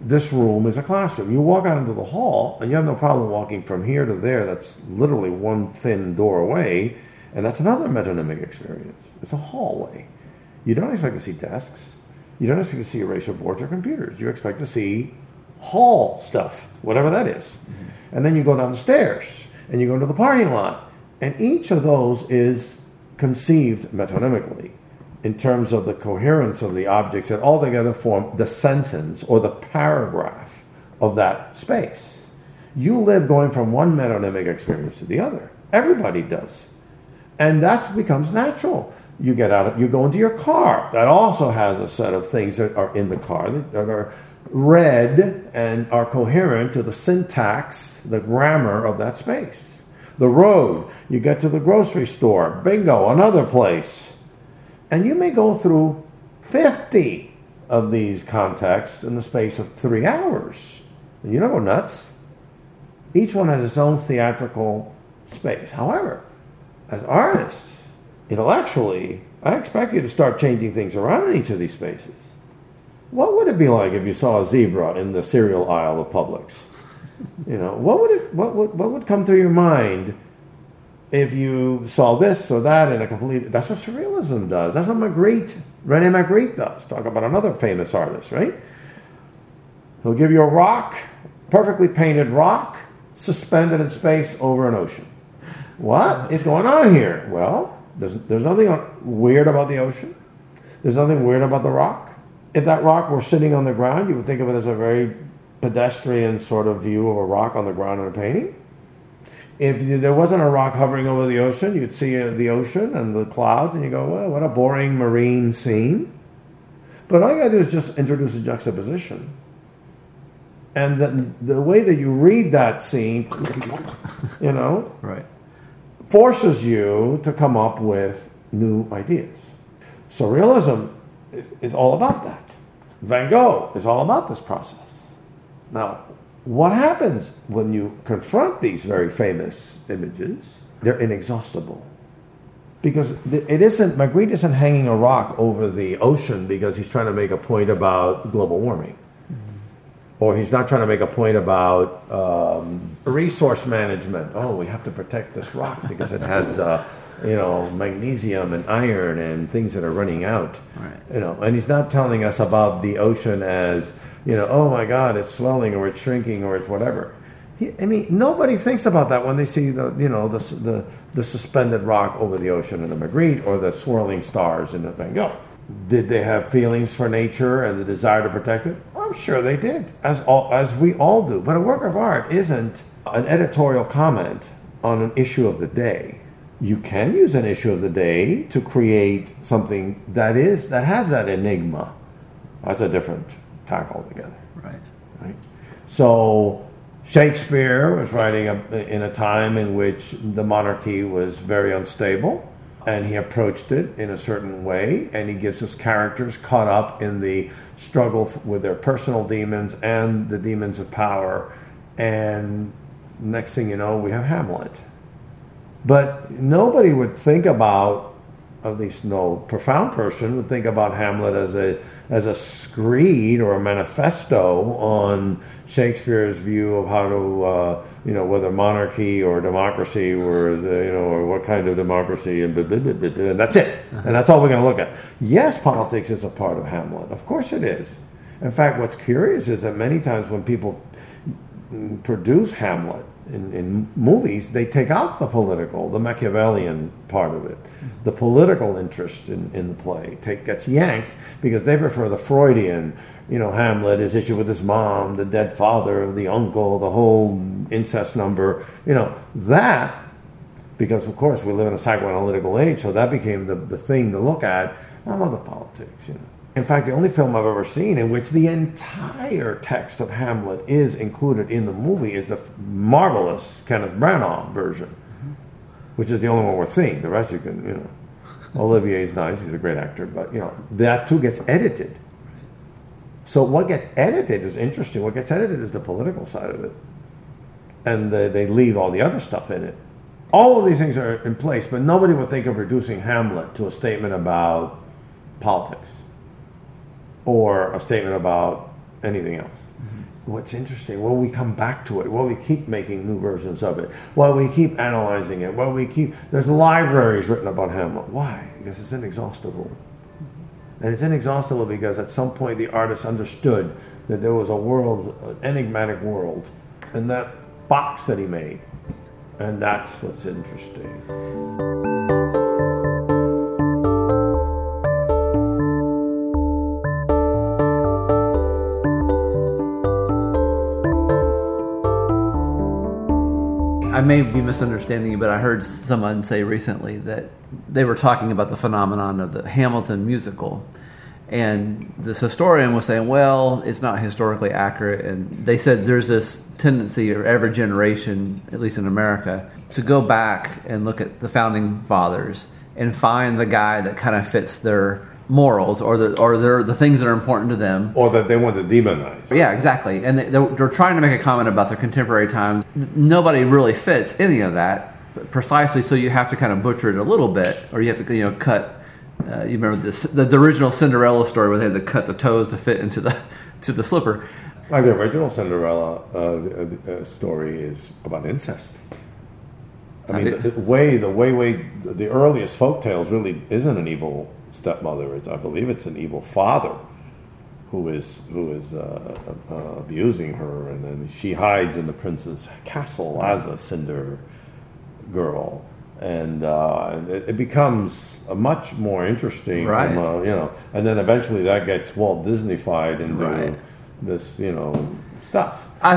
this room is a classroom. You walk out into the hall, and you have no problem walking from here to there. That's literally one thin door away, and that's another metonymic experience. It's a hallway. You don't expect to see desks. You don't expect to see erasure boards or computers. You expect to see hall stuff, whatever that is. Mm-hmm. And then you go down the stairs, and you go into the parking lot, and each of those is conceived metonymically in terms of the coherence of the objects that altogether form the sentence or the paragraph of that space. You live going from one metonymic experience to the other. Everybody does. And that becomes natural. You get out, of, you go into your car. That also has a set of things that are in the car that, that are read and are coherent to the syntax, the grammar of that space. The road, you get to the grocery store, bingo, another place and you may go through 50 of these contexts in the space of three hours. And you don't go nuts. Each one has its own theatrical space. However, as artists, intellectually, I expect you to start changing things around in each of these spaces. What would it be like if you saw a zebra in the cereal aisle of Publix? You know, what would it what would what would come through your mind if you saw this or that in a complete that's what surrealism does. That's what magritte rene magritte does. Talk about another famous artist right? He'll give you a rock perfectly painted rock suspended in space over an ocean. What is going on here? Well there's, there's nothing weird about the ocean. There's nothing weird about the rock. If that rock were sitting on the ground you would think of it as a very pedestrian sort of view of a rock on the ground in a painting if there wasn't a rock hovering over the ocean, you'd see uh, the ocean and the clouds, and you go, well, what a boring marine scene. But all you gotta do is just introduce a juxtaposition. And the, the way that you read that scene, you know, right. forces you to come up with new ideas. Surrealism is, is all about that. Van Gogh is all about this process. Now, what happens when you confront these very famous images? They're inexhaustible. Because it isn't, Magritte isn't hanging a rock over the ocean because he's trying to make a point about global warming. Mm-hmm. Or he's not trying to make a point about um, resource management. Oh, we have to protect this rock because it has, uh, you know, magnesium and iron and things that are running out. Right. You know, and he's not telling us about the ocean as you know, oh my God, it's swelling or it's shrinking or it's whatever. He, I mean, nobody thinks about that when they see the, you know, the, the, the suspended rock over the ocean in the Magritte or the swirling stars in the Van Gogh. Did they have feelings for nature and the desire to protect it? I'm sure they did, as, all, as we all do. But a work of art isn't an editorial comment on an issue of the day. You can use an issue of the day to create something that is that has that enigma. That's a different tack altogether. Right. Right. So Shakespeare was writing a, in a time in which the monarchy was very unstable, and he approached it in a certain way, and he gives us characters caught up in the struggle with their personal demons and the demons of power. And next thing you know, we have Hamlet. But nobody would think about at least no profound person would think about Hamlet as a as a screed or a manifesto on Shakespeare's view of how to uh, you know whether monarchy or democracy or you know or what kind of democracy and, blah, blah, blah, and that's it and that's all we're going to look at. Yes, politics is a part of Hamlet. Of course it is. In fact, what's curious is that many times when people produce Hamlet in, in movies, they take out the political, the Machiavellian part of it. The political interest in, in the play take, gets yanked because they prefer the Freudian, you know, Hamlet, his issue with his mom, the dead father, the uncle, the whole incest number. You know, that, because of course we live in a psychoanalytical age, so that became the, the thing to look at. Not all the politics, you know. In fact, the only film I've ever seen in which the entire text of Hamlet is included in the movie is the marvelous Kenneth Branagh version, mm-hmm. which is the only one worth seeing. The rest you can, you know. Olivier's nice; he's a great actor, but you know that too gets edited. So what gets edited is interesting. What gets edited is the political side of it, and they, they leave all the other stuff in it. All of these things are in place, but nobody would think of reducing Hamlet to a statement about politics or a statement about anything else. Mm-hmm. What's interesting, well, we come back to it, well, we keep making new versions of it, well, we keep analyzing it, well, we keep, there's libraries written about Hamlet. Why? Because it's inexhaustible. Mm-hmm. And it's inexhaustible because at some point the artist understood that there was a world, an enigmatic world, in that box that he made. And that's what's interesting. I may be misunderstanding you, but I heard someone say recently that they were talking about the phenomenon of the Hamilton musical. And this historian was saying, well, it's not historically accurate. And they said there's this tendency, or every generation, at least in America, to go back and look at the founding fathers and find the guy that kind of fits their morals or the or they're the things that are important to them. Or that they want to demonize. Yeah exactly. And they're, they're trying to make a comment about their contemporary times. Nobody really fits any of that precisely so you have to kind of butcher it a little bit or you have to you know cut uh, you remember this the, the, original cinderella story where they had to cut the toes to fit into the to the slipper. Like the original cinderella uh, the, uh, story is about incest. I mean, the, the way the way way the earliest folk tales really isn't an evil stepmother. It's, I believe it's an evil father who is who is uh, uh, abusing her, and then she hides in the prince's castle as a cinder girl, and, uh, it, it, becomes a much more interesting, right. From, uh, you know, and then eventually that gets Walt Disneyfied into right. this, you know, stuff. I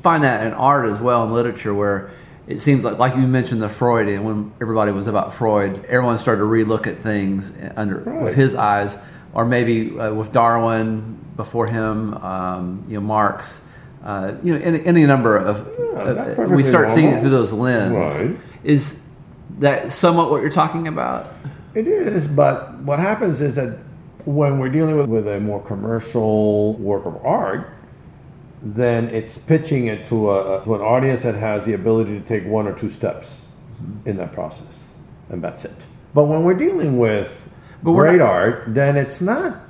find that in art as well in literature where it seems like, like you mentioned the Freud, and when everybody was about Freud, everyone started to relook at things under right. with his eyes, or maybe uh, with Darwin before him, um, you know, Marx, uh, you know, any, any number of. Yeah, we start seeing it through those lenses. Right. Is that somewhat what you're talking about? It is, but what happens is that when we're dealing with, with a more commercial work of art, then it's pitching it to, a, to an audience that has the ability to take one or two steps mm-hmm. in that process, and that's it. But when we're dealing with but great not, art, then it's not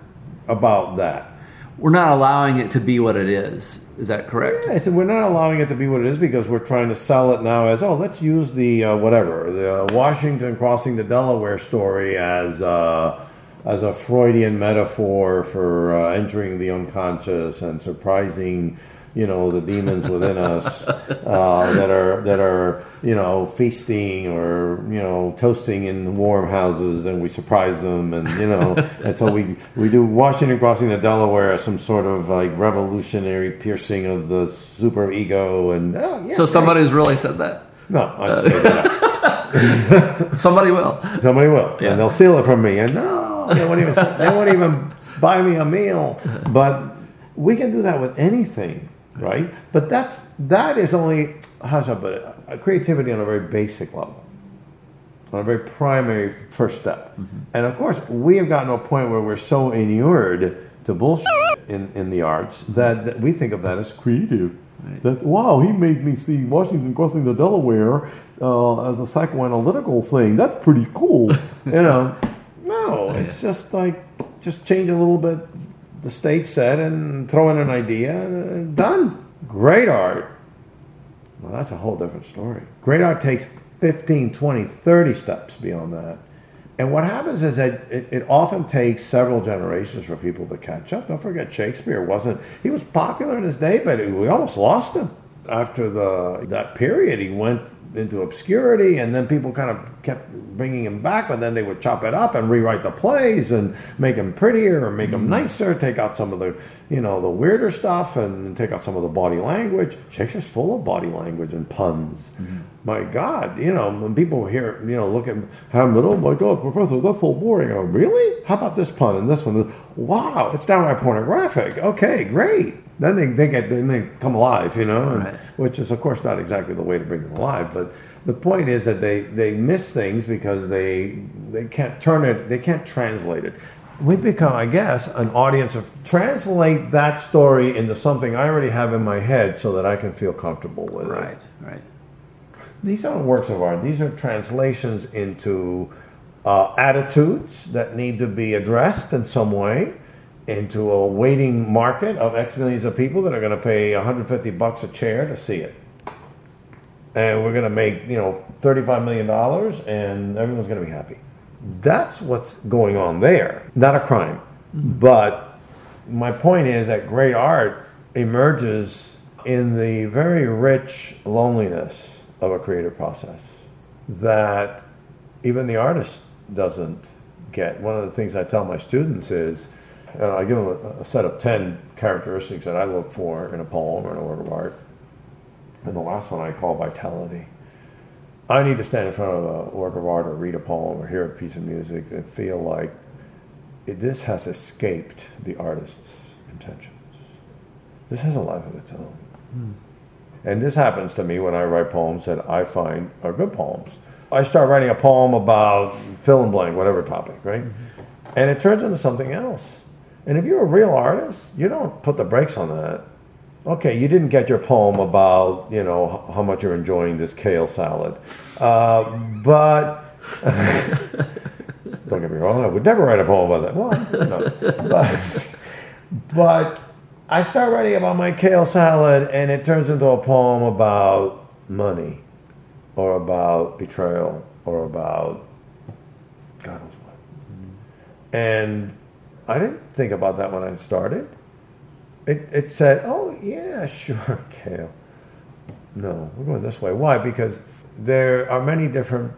about that. We're not allowing it to be what it is. Is that correct? Yeah, we're not allowing it to be what it is because we're trying to sell it now as oh, let's use the uh, whatever the uh, Washington crossing the Delaware story as. Uh, as a Freudian metaphor for uh, entering the unconscious and surprising, you know, the demons within us uh, that are that are you know feasting or you know toasting in the warm houses, and we surprise them, and you know, and so we we do Washington crossing the Delaware as some sort of like revolutionary piercing of the super ego, and oh, yeah, so somebody's really said that. No, I just up. Somebody will. Somebody will, yeah. and they'll steal it from me, and no they won't even they won't even buy me a meal. But we can do that with anything, right? But that's that is only how should I put it? A creativity on a very basic level, on a very primary first step. Mm-hmm. And of course, we have gotten to a point where we're so inured to bullshit in, in the arts that, that we think of that as creative. Right. That wow, he made me see Washington crossing the Delaware uh, as a psychoanalytical thing. That's pretty cool, you know. No, it's just like just change a little bit the state said and throw in an idea. Uh, done. Great art. Well, that's a whole different story. Great art takes 15, 20, 30 steps beyond that. And what happens is that it, it, often takes several generations for people to catch up. Don't forget, Shakespeare wasn't, he was popular in his day, but we almost lost him. after the that period, he went into obscurity, and then people kind of kept bringing him back, but then they would chop it up and rewrite the plays and make them prettier or make them mm. nicer, take out some of the, you know, the weirder stuff and take out some of the body language. Shakespeare's full of body language and puns. Mm-hmm. My God, you know, when people hear, you know, look at Hamlet, oh my God, Professor, that's so boring. Oh, really? How about this pun and this one? Wow, it's downright pornographic. Okay, great. Then they, they get then they come alive, you know, and- Right. which is of course not exactly the way to bring them alive. But the point is that they they miss things because they they can't turn it, they can't translate it. We become, I guess, an audience of translate that story into something I already have in my head so that I can feel comfortable with it Right, right. These aren't works of art. These are translations into uh, attitudes that need to be addressed in some way, into a waiting market of X millions of people that are going to pay 150 bucks a chair to see it. And we're going to make, you know, $35 million and everyone's going to be happy. That's what's going on there. Not a crime. But my point is that great art emerges in the very rich loneliness of a creative process that even the artist doesn't get. One of the things I tell my students is, and I give them a, a set of 10 characteristics that I look for in a poem or an work of art. And the last one I call vitality. I need to stand in front of a work of art or read a poem or hear a piece of music and feel like it, this has escaped the artist's intentions. This has a life of its own. Hmm. And this happens to me when I write poems that I find are good poems. I start writing a poem about fill in blank, whatever topic, right? And it turns into something else. And if you're a real artist, you don't put the brakes on that. Okay, you didn't get your poem about, you know, how much you're enjoying this kale salad. Uh, but don't get me wrong, I would never write a poem about that. Well, no. But, but I start writing about my kale salad, and it turns into a poem about money, or about betrayal, or about God knows what. And I didn't think about that when I started. It, it said, oh, yeah, sure, kale. No, we're going this way. Why? Because there are many different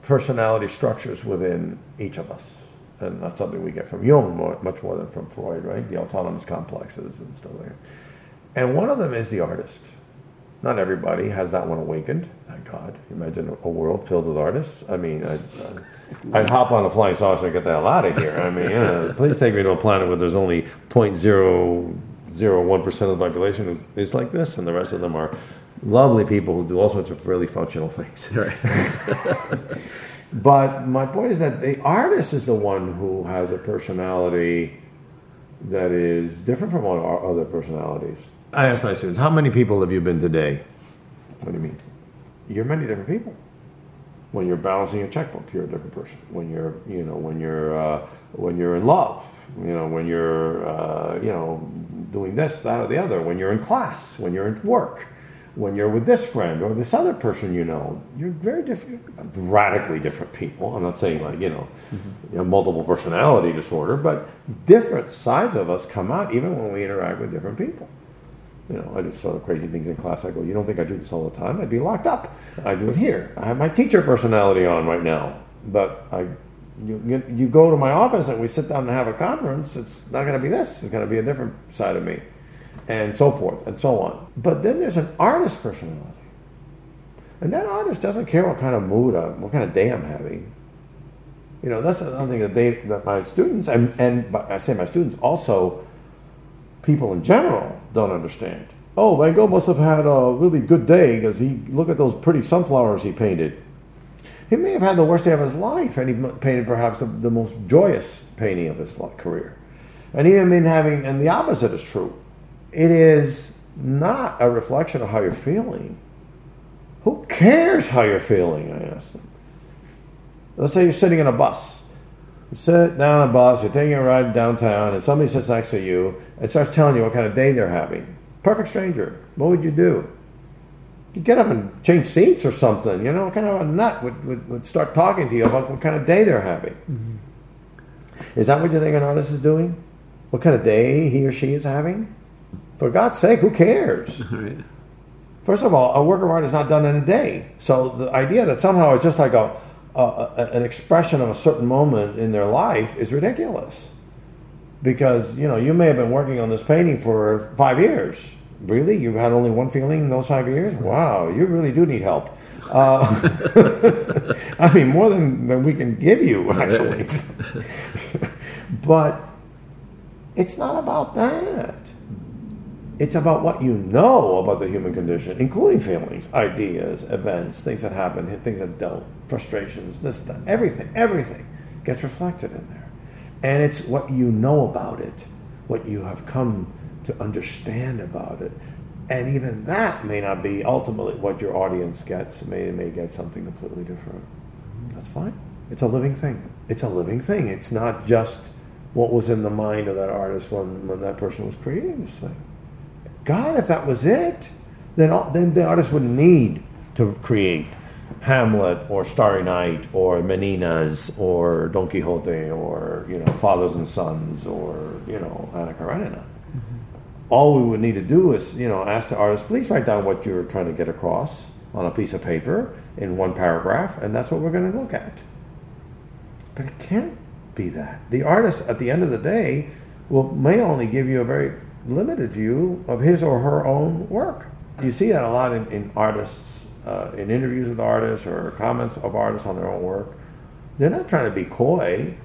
personality structures within each of us. And that's something we get from Jung more, much more than from Freud, right? The autonomous complexes and stuff like that. And one of them is the artist. Not everybody has that one awakened, thank God. Imagine a world filled with artists. I mean, I'd, I'd, hop on a flying saucer and get the hell out of here. I mean, you know, please take me to a planet where there's only 0.001% of the population who is like this, and the rest of them are lovely people who do all sorts of really functional things. But my point is that the artist is the one who has a personality that is different from all our other personalities. I ask my students, how many people have you been today? What do you mean? You're many different people. When you're balancing a checkbook, you're a different person. When you're, you know, when you're, uh, when you're in love, you know, when you're, uh, you know, doing this, that, or the other. When you're in class, when you're at work, when you're with this friend or this other person you know, you're very different, radically different people. I'm not saying like, you know, mm-hmm. you know, multiple personality disorder, but different sides of us come out even when we interact with different people. You know, I do sort of crazy things in class. I go, you don't think I do this all the time? I'd be locked up. I do it here. I have my teacher personality on right now, but I. You, you, you go to my office and we sit down and have a conference, it's not going to be this. It's going to be a different side of me and so forth and so on. But then there's an artist personality. And that artist doesn't care what kind of mood, I'm, what kind of day I'm having. You know, that's another thing that they, that my students, and, and I say my students, also people in general don't understand. Oh, Van Gogh must have had a really good day because he, look at those pretty sunflowers he painted. He may have had the worst day of his life, and he painted perhaps the, the most joyous painting of his career. And even been having, and the opposite is true. It is not a reflection of how you're feeling. Who cares how you're feeling? I ask them. Let's say you're sitting in a bus. You sit down on a bus, you're taking a ride downtown, and somebody sits next to you and starts telling you what kind of day they're having. Perfect stranger. What would you do? You get up and change seats or something. You know, what kind of a nut would, would, would start talking to you about what kind of day they're having. Mm-hmm. Is that what you think an artist is doing? What kind of day he or she is having? For God's sake, who cares? Right. First of all, a work of art is not done in a day. So the idea that somehow it's just like a, a, a an expression of a certain moment in their life is ridiculous. Because you know you may have been working on this painting for five years. Really, you've had only one feeling in those five years? Wow, you really do need help. Uh, I mean, more than, than we can give you, actually. but it's not about that. It's about what you know about the human condition, including feelings, ideas, events, things that happen, things that don't, frustrations, this, that, everything, everything gets reflected in there. And it's what you know about it, what you have come to understand about it. And even that may not be ultimately what your audience gets. May may get something completely different. That's fine. It's a living thing. It's a living thing. It's not just what was in the mind of that artist when, when that person was creating this thing. God, if that was it, then then the artist wouldn't need to create Hamlet or Starry Night or Meninas or Don Quixote or you know Fathers and Sons or you know Anna Karenina mm-hmm. all we would need to do is, you know, ask the artist, please write down what you're trying to get across on a piece of paper in one paragraph, and that's what we're going to look at. But it can't be that. The artist, at the end of the day, will may only give you a very limited view of his or her own work. You see that a lot in, in artists, uh, in interviews with artists or comments of artists on their own work. They're not trying to be coy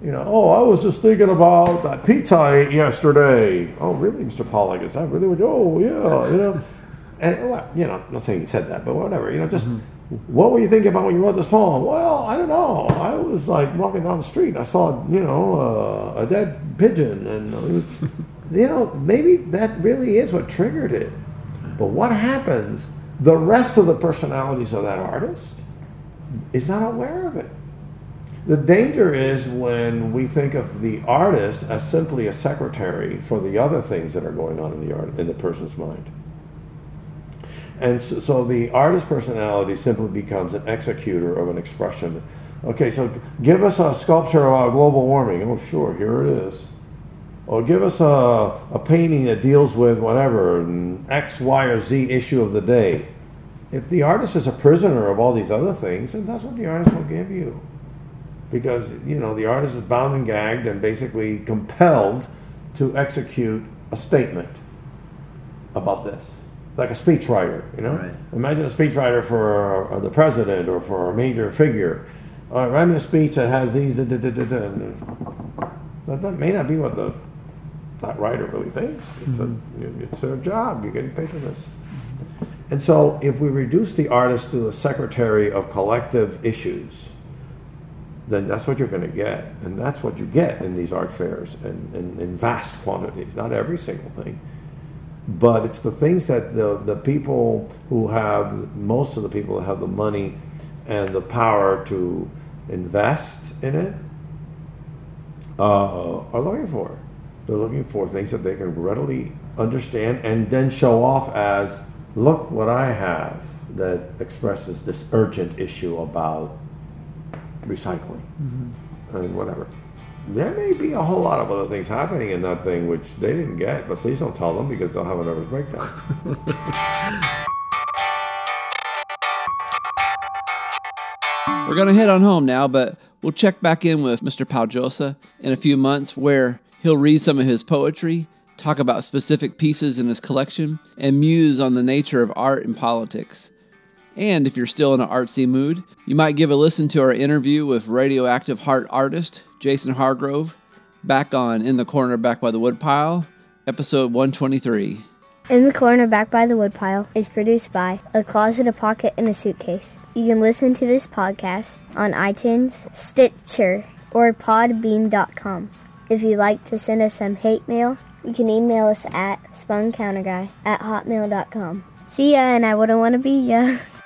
you know, oh, I was just thinking about that pizza I ate yesterday. Oh, really, Mr. Pollock? Is that really what? Oh, yeah, you know. And well, you know, I'm not saying he said that, but whatever. You know, just mm-hmm. what were you thinking about when you wrote this poem? Well, I don't know. I was like walking down the street. and I saw, you know, uh, a dead pigeon, and uh, you know, maybe that really is what triggered it. But what happens? The rest of the personalities of that artist is not aware of it. The danger is when we think of the artist as simply a secretary for the other things that are going on in the art in the person's mind. And so, so the artist personality simply becomes an executor of an expression. Okay, so give us a sculpture about global warming. Oh, sure, here it is. Or give us a, a painting that deals with whatever, an X, Y, or Z issue of the day. If the artist is a prisoner of all these other things, then that's what the artist will give you. Because you know the artist is bound and gagged and basically compelled to execute a statement about this. Like a speechwriter you know? Right. imagine a speechwriter for uh, the president or for a major figure. Uh, write me a speech that has these da, da, da, that, that may not be what the that writer really thinks it's, mm-hmm. a, it's their job you're getting paid for this and so if we reduce the artist to a secretary of collective issues then that's what you're going to get. And that's what you get in these art fairs and in vast quantities, not every single thing. But it's the things that the, the people who have, most of the people who have the money and the power to invest in it uh, are looking for. They're looking for things that they can readily understand and then show off as look what I have that expresses this urgent issue about recycling mm-hmm. and whatever. There may be a whole lot of other things happening in that thing which they didn't get, but please don't tell them because they'll have a nervous breakdown. We're going to head on home now, but we'll check back in with Mr. Pau Llosa in a few months where he'll read some of his poetry, talk about specific pieces in his collection, and muse on the nature of art and politics. And if you're still in an artsy mood, you might give a listen to our interview with radioactive heart artist Jason Hargrove back on In the Corner Back by the Woodpile, episode 123. In the Corner Back by the Woodpile is produced by A Closet, a Pocket, and a Suitcase. You can listen to this podcast on iTunes, Stitcher, or podbean.com. If you'd like to send us some hate mail, you can email us at spuncounterguy at hotmail.com. See ya, and I wouldn't want to be ya.